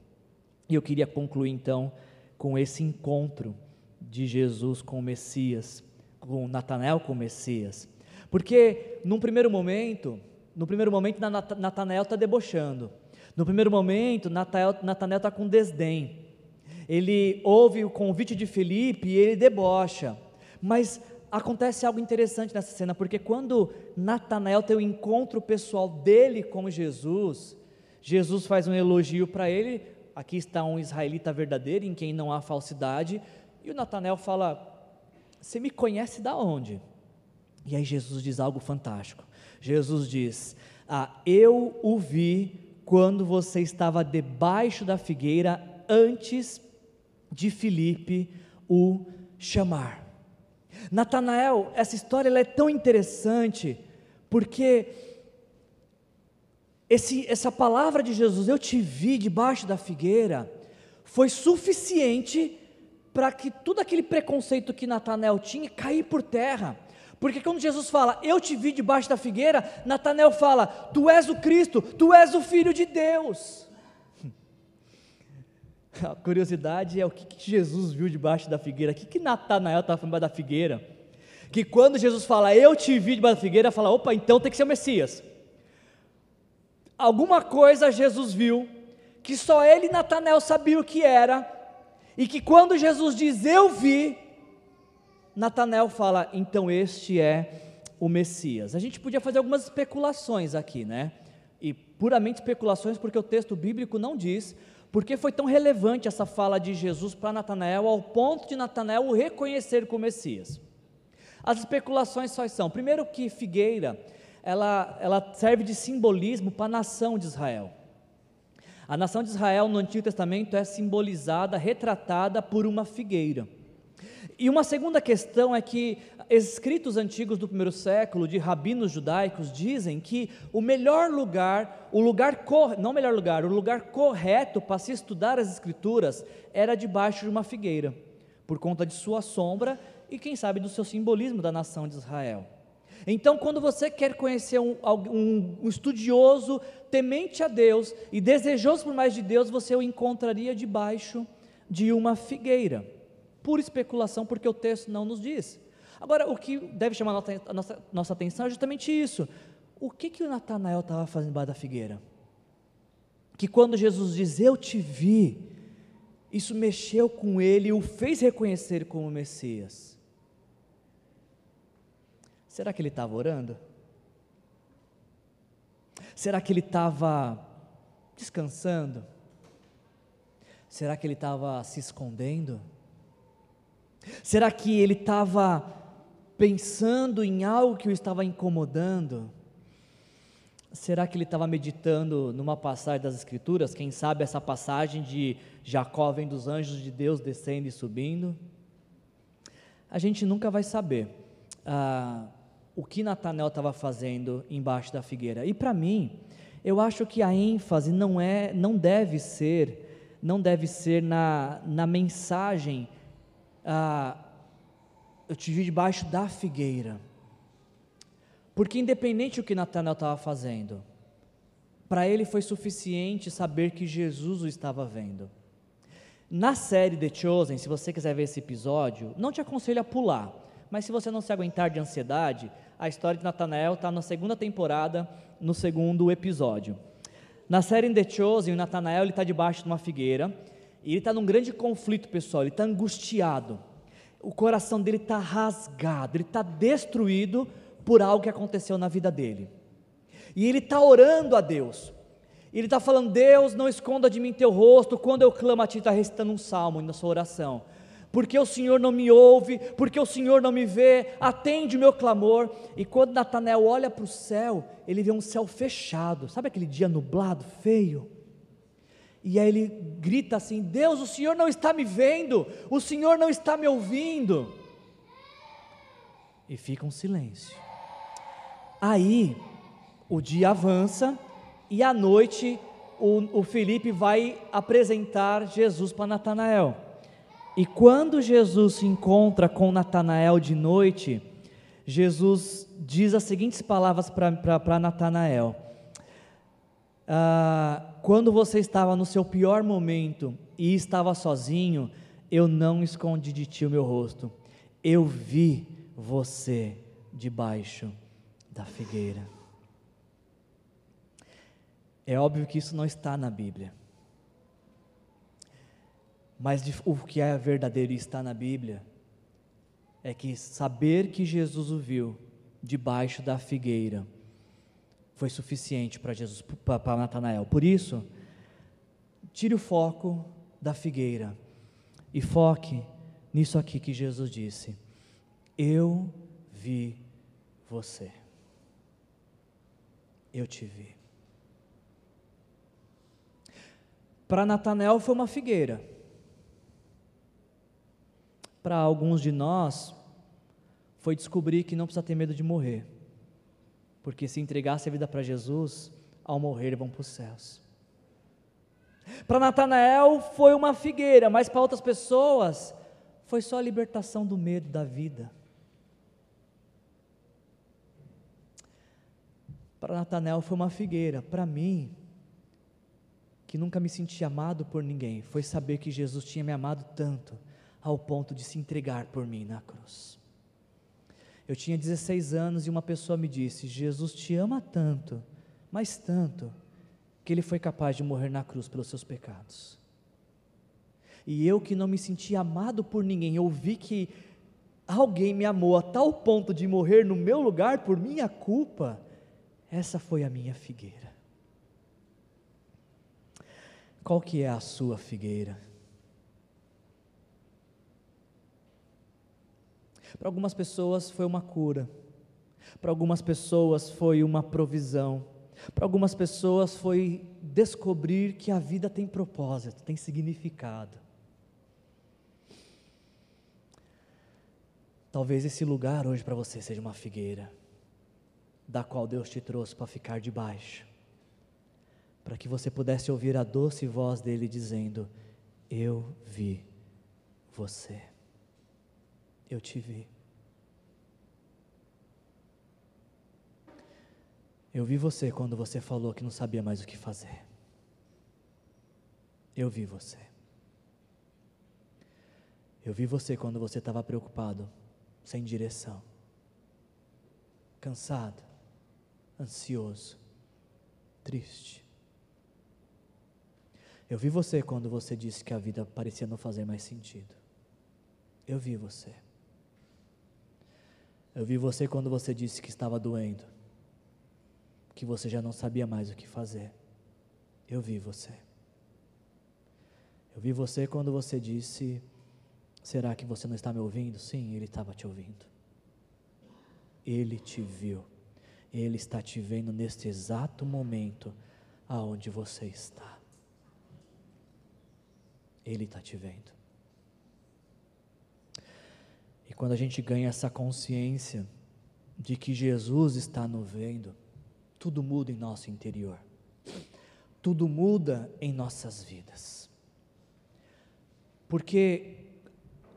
E eu queria concluir então com esse encontro de Jesus com o Messias, com Natanael com o Messias. Porque num primeiro momento, no primeiro momento Natanael está debochando. No primeiro momento, Natanael está com desdém. Ele ouve o convite de Felipe e ele debocha. Mas acontece algo interessante nessa cena, porque quando Natanael tem o encontro pessoal dele com Jesus, Jesus faz um elogio para ele. Aqui está um israelita verdadeiro, em quem não há falsidade. E o Natanael fala: Você me conhece da onde? E aí Jesus diz algo fantástico. Jesus diz: ah, Eu o vi quando você estava debaixo da figueira antes de Filipe o chamar. Natanael, essa história é tão interessante porque esse, essa palavra de Jesus, eu te vi debaixo da figueira, foi suficiente para que todo aquele preconceito que Natanael tinha cair por terra. Porque quando Jesus fala, eu te vi debaixo da figueira, Natanael fala, tu és o Cristo, tu és o Filho de Deus. A curiosidade é o que, que Jesus viu debaixo da figueira, o que, que Natanael estava falando debaixo da figueira. Que quando Jesus fala, eu te vi debaixo da figueira, fala, opa, então tem que ser o Messias. Alguma coisa Jesus viu, que só ele e Natanael sabiam o que era, E que quando Jesus diz eu vi, Natanael fala, então este é o Messias. A gente podia fazer algumas especulações aqui, né? E puramente especulações, porque o texto bíblico não diz, porque foi tão relevante essa fala de Jesus para Natanael, ao ponto de Natanael o reconhecer como Messias. As especulações só são, primeiro que figueira, ela, ela serve de simbolismo para a nação de Israel. A nação de Israel no Antigo Testamento é simbolizada, retratada por uma figueira. E uma segunda questão é que escritos antigos do primeiro século, de rabinos judaicos, dizem que o melhor lugar, o lugar, não o melhor lugar, o lugar correto para se estudar as escrituras era debaixo de uma figueira, por conta de sua sombra e, quem sabe, do seu simbolismo da nação de Israel. Então, quando você quer conhecer um, um, um, estudioso, temente a Deus e desejoso por mais de Deus, você o encontraria debaixo de uma figueira. Pura especulação, porque o texto não nos diz. Agora, o que deve chamar a nossa, a nossa atenção é justamente isso. O que, que o Natanael estava fazendo embaixo da figueira? Que quando Jesus diz, Eu te vi, isso mexeu com ele e o fez reconhecer como Messias. Será que ele estava orando? Será que ele estava descansando? Será que ele estava se escondendo? Será que ele estava pensando em algo que o estava incomodando? Será que ele estava meditando numa passagem das Escrituras? Quem sabe essa passagem de Jacó vem dos anjos de Deus descendo e subindo? A gente nunca vai saber ah, o que Natanael estava fazendo embaixo da figueira. E para mim, eu acho que a ênfase não é, não deve ser, não deve ser na, na mensagem ah, eu te vi debaixo da figueira. Porque independente do que Natanael estava fazendo, para ele foi suficiente saber que Jesus o estava vendo. Na série The Chosen, se você quiser ver esse episódio, não te aconselho a pular, mas se você não se aguentar de ansiedade, a história de Natanael está na segunda temporada, no segundo episódio. Na série The Chosen, o Natanael está debaixo de uma figueira, e ele está num grande conflito, pessoal, ele está angustiado o coração dele está rasgado, ele está destruído por algo que aconteceu na vida dele. E ele está orando a Deus. Ele está falando: Deus, não esconda de mim teu rosto. Quando eu clamo a ti, está recitando um salmo na sua oração. Porque o Senhor não me ouve, porque o Senhor não me vê, atende o meu clamor. E quando Natanael olha para o céu, ele vê um céu fechado. Sabe aquele dia nublado, feio? E aí ele grita assim: Deus, o Senhor não está me vendo, o Senhor não está me ouvindo. E fica um silêncio. Aí o dia avança e à noite o, o Felipe vai apresentar Jesus para Natanael. E quando Jesus se encontra com Natanael de noite, Jesus diz as seguintes palavras para Natanael: ah, quando você estava no seu pior momento e estava sozinho, eu não escondi de ti o meu rosto, eu vi você debaixo da figueira. É óbvio que isso não está na Bíblia. Mas o que é verdadeiro e está na Bíblia é que saber que Jesus o viu debaixo da figueira foi suficiente para Jesus, para Natanael. Por isso, tire o foco da figueira e foque nisso aqui que Jesus disse: Eu vi você. Eu te vi. Para Natanael foi uma figueira. Para alguns de nós, foi descobrir que não precisa ter medo de morrer porque se entregasse a vida para Jesus, ao morrer vão para os céus. Para Natanael foi uma figueira, mas para outras pessoas foi só a libertação do medo da vida. Para Natanael foi uma figueira, para mim, que nunca me senti amado por ninguém, foi saber que Jesus tinha me amado tanto, ao ponto de se entregar por mim na cruz. Eu tinha 16 anos e uma pessoa me disse: Jesus te ama tanto, mas tanto, que ele foi capaz de morrer na cruz pelos seus pecados. E eu que não me senti amado por ninguém, eu vi que alguém me amou a tal ponto de morrer no meu lugar por minha culpa. Essa foi a minha figueira. Qual que é a sua figueira? Para algumas pessoas foi uma cura. Para algumas pessoas foi uma provisão. Para algumas pessoas foi descobrir que a vida tem propósito, tem significado. Talvez esse lugar hoje para você seja uma figueira, da qual Deus te trouxe para ficar debaixo, para que você pudesse ouvir a doce voz dele dizendo: Eu vi você, eu te vi. Eu vi você quando você falou que não sabia mais o que fazer. Eu vi você. Eu vi você quando você estava preocupado sem direção, cansado, ansioso, triste. Eu vi você quando você disse que a vida parecia não fazer mais sentido. Eu vi você. Eu vi você quando você disse que estava doendo, que você já não sabia mais o que fazer. Eu vi você. Eu vi você quando você disse Será que você não está me ouvindo? Sim, ele estava te ouvindo. Ele te viu. Ele está te vendo neste exato momento aonde você está. Ele está te vendo. E quando a gente ganha essa consciência de que Jesus está nos vendo, tudo muda em nosso interior. Tudo muda em nossas vidas. Porque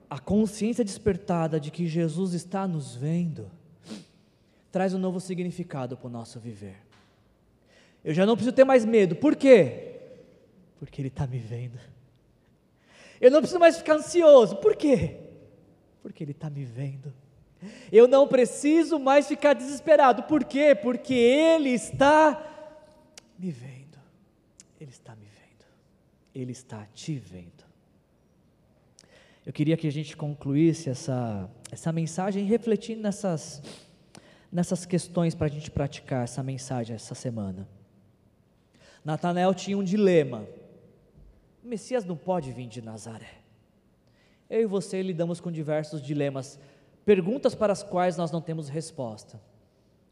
a consciência despertada de que Jesus está nos vendo, traz um novo significado para o nosso viver. Eu já não preciso ter mais medo, por quê? Porque Ele está me vendo. Eu não preciso mais ficar ansioso, por quê? Porque Ele está me vendo. Eu não preciso mais ficar desesperado, por quê? Porque Ele está me vendo. Ele está me vendo. Ele está te vendo. Eu queria que a gente concluísse essa, essa mensagem refletindo nessas, nessas questões para a gente praticar essa mensagem essa semana. Natanael tinha um dilema. O Messias não pode vir de Nazaré. Eu e você lidamos com diversos dilemas, perguntas para as quais nós não temos resposta.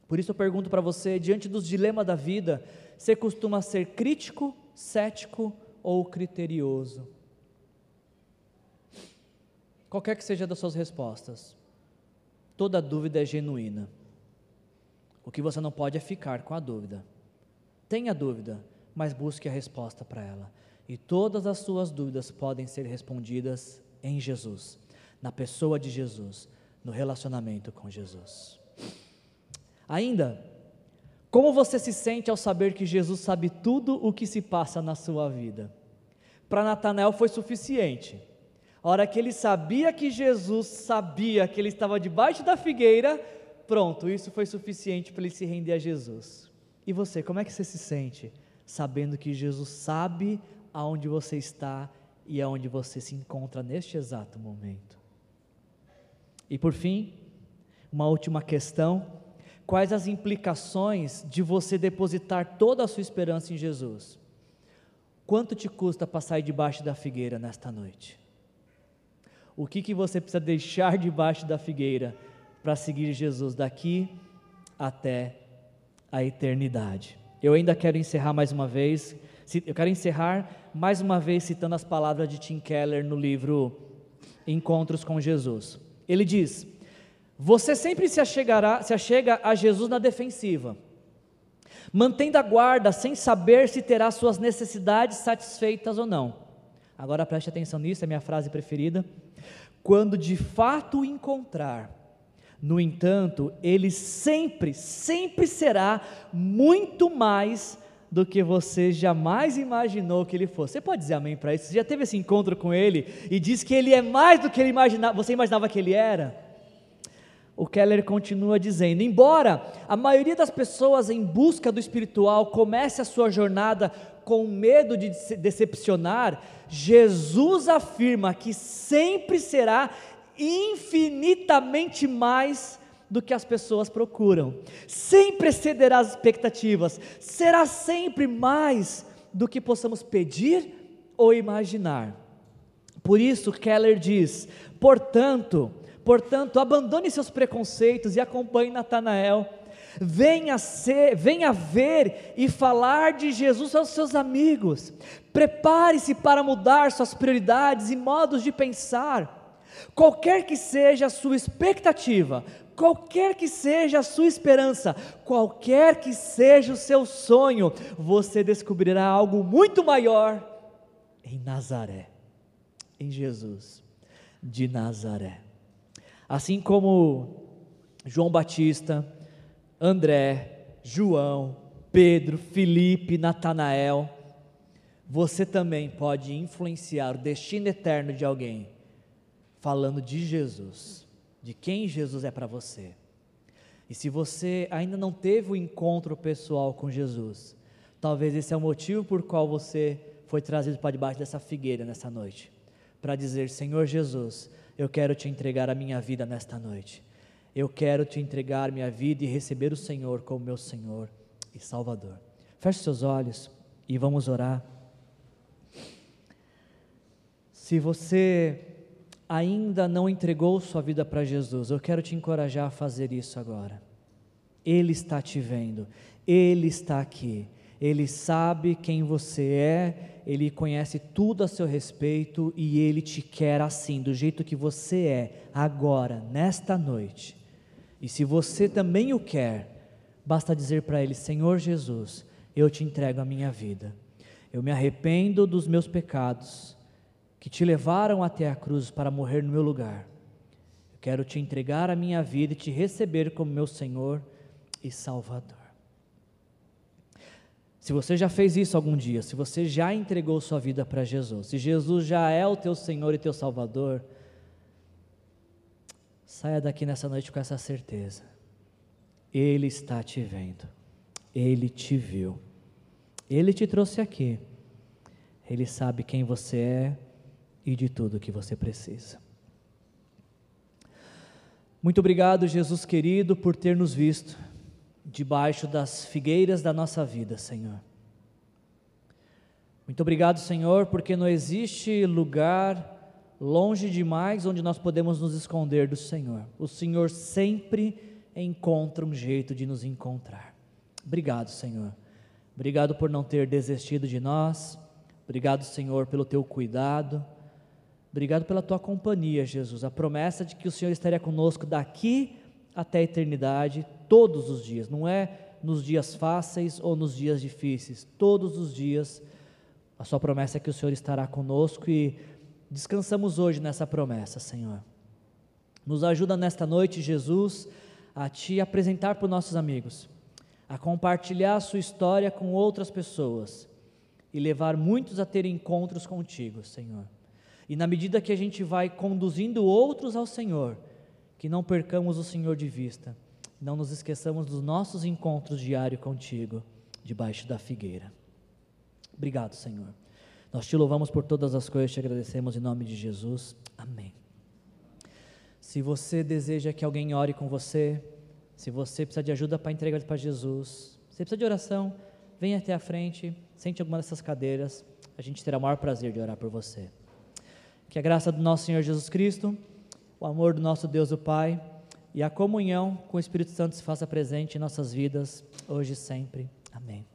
Por isso eu pergunto para você, diante dos dilemas da vida, você costuma ser crítico, cético ou criterioso? Qualquer que seja das suas respostas, toda dúvida é genuína. O que você não pode é ficar com a dúvida. Tenha dúvida, mas busque a resposta para ela. E todas as suas dúvidas podem ser respondidas em Jesus, na pessoa de Jesus, no relacionamento com Jesus. Ainda, como você se sente ao saber que Jesus sabe tudo o que se passa na sua vida? Para Natanael foi suficiente a hora que ele sabia que Jesus sabia que ele estava debaixo da figueira, pronto, isso foi suficiente para ele se render a Jesus. E você, como é que você se sente sabendo que Jesus sabe aonde você está e aonde você se encontra neste exato momento? E por fim, uma última questão: quais as implicações de você depositar toda a sua esperança em Jesus? Quanto te custa passar debaixo da figueira nesta noite? o que, que você precisa deixar debaixo da figueira para seguir Jesus daqui até a eternidade. Eu ainda quero encerrar mais uma vez, eu quero encerrar mais uma vez citando as palavras de Tim Keller no livro Encontros com Jesus. Ele diz: Você sempre se, achegará, se achega a Jesus na defensiva, mantendo a guarda sem saber se terá suas necessidades satisfeitas ou não. Agora preste atenção nisso, é minha frase preferida. Quando de fato o encontrar, no entanto, ele sempre, sempre será muito mais do que você jamais imaginou que ele fosse. Você pode dizer amém para isso? Você já teve esse encontro com ele e diz que ele é mais do que ele imaginava, você imaginava que ele era? O Keller continua dizendo: embora a maioria das pessoas em busca do espiritual comece a sua jornada com medo de decepcionar, Jesus afirma que sempre será infinitamente mais do que as pessoas procuram, sempre excederá as expectativas, será sempre mais do que possamos pedir ou imaginar. Por isso, Keller diz: portanto, portanto, abandone seus preconceitos e acompanhe Natanael. Venha, ser, venha ver e falar de Jesus aos seus amigos. Prepare-se para mudar suas prioridades e modos de pensar. Qualquer que seja a sua expectativa, qualquer que seja a sua esperança, qualquer que seja o seu sonho, você descobrirá algo muito maior em Nazaré, em Jesus de Nazaré. Assim como João Batista, André, João, Pedro, Felipe, Natanael, você também pode influenciar o destino eterno de alguém falando de Jesus, de quem Jesus é para você. E se você ainda não teve o um encontro pessoal com Jesus, talvez esse é o motivo por qual você foi trazido para debaixo dessa figueira nessa noite, para dizer: Senhor Jesus, eu quero te entregar a minha vida nesta noite. Eu quero te entregar minha vida e receber o Senhor como meu Senhor e Salvador. Feche seus olhos e vamos orar. Se você ainda não entregou sua vida para Jesus, eu quero te encorajar a fazer isso agora. Ele está te vendo, Ele está aqui, Ele sabe quem você é, Ele conhece tudo a seu respeito e Ele te quer assim, do jeito que você é, agora, nesta noite. E se você também o quer, basta dizer para Ele: Senhor Jesus, eu te entrego a minha vida, eu me arrependo dos meus pecados que te levaram até a cruz para morrer no meu lugar. Eu quero te entregar a minha vida e te receber como meu Senhor e Salvador. Se você já fez isso algum dia, se você já entregou sua vida para Jesus, se Jesus já é o teu Senhor e teu Salvador, saia daqui nessa noite com essa certeza. Ele está te vendo, ele te viu, ele te trouxe aqui, ele sabe quem você é e de tudo que você precisa. Muito obrigado, Jesus querido, por ter nos visto debaixo das figueiras da nossa vida, Senhor. Muito obrigado, Senhor, porque não existe lugar longe demais onde nós podemos nos esconder do Senhor. O Senhor sempre encontra um jeito de nos encontrar. Obrigado, Senhor. Obrigado por não ter desistido de nós. Obrigado, Senhor, pelo teu cuidado. Obrigado pela tua companhia, Jesus. A promessa de que o Senhor estaria conosco daqui até a eternidade, todos os dias. Não é nos dias fáceis ou nos dias difíceis. Todos os dias, a sua promessa é que o Senhor estará conosco e descansamos hoje nessa promessa, Senhor. Nos ajuda nesta noite, Jesus, a te apresentar para os nossos amigos, a compartilhar a sua história com outras pessoas e levar muitos a ter encontros contigo, Senhor. E na medida que a gente vai conduzindo outros ao Senhor, que não percamos o Senhor de vista, não nos esqueçamos dos nossos encontros diários contigo, debaixo da figueira. Obrigado, Senhor. Nós te louvamos por todas as coisas, te agradecemos em nome de Jesus. Amém. Se você deseja que alguém ore com você, se você precisa de ajuda para entregar para Jesus, se precisa de oração, venha até a frente, sente alguma dessas cadeiras, a gente terá o maior prazer de orar por você. Que a graça do nosso Senhor Jesus Cristo, o amor do nosso Deus o Pai e a comunhão com o Espírito Santo se faça presente em nossas vidas, hoje e sempre. Amém.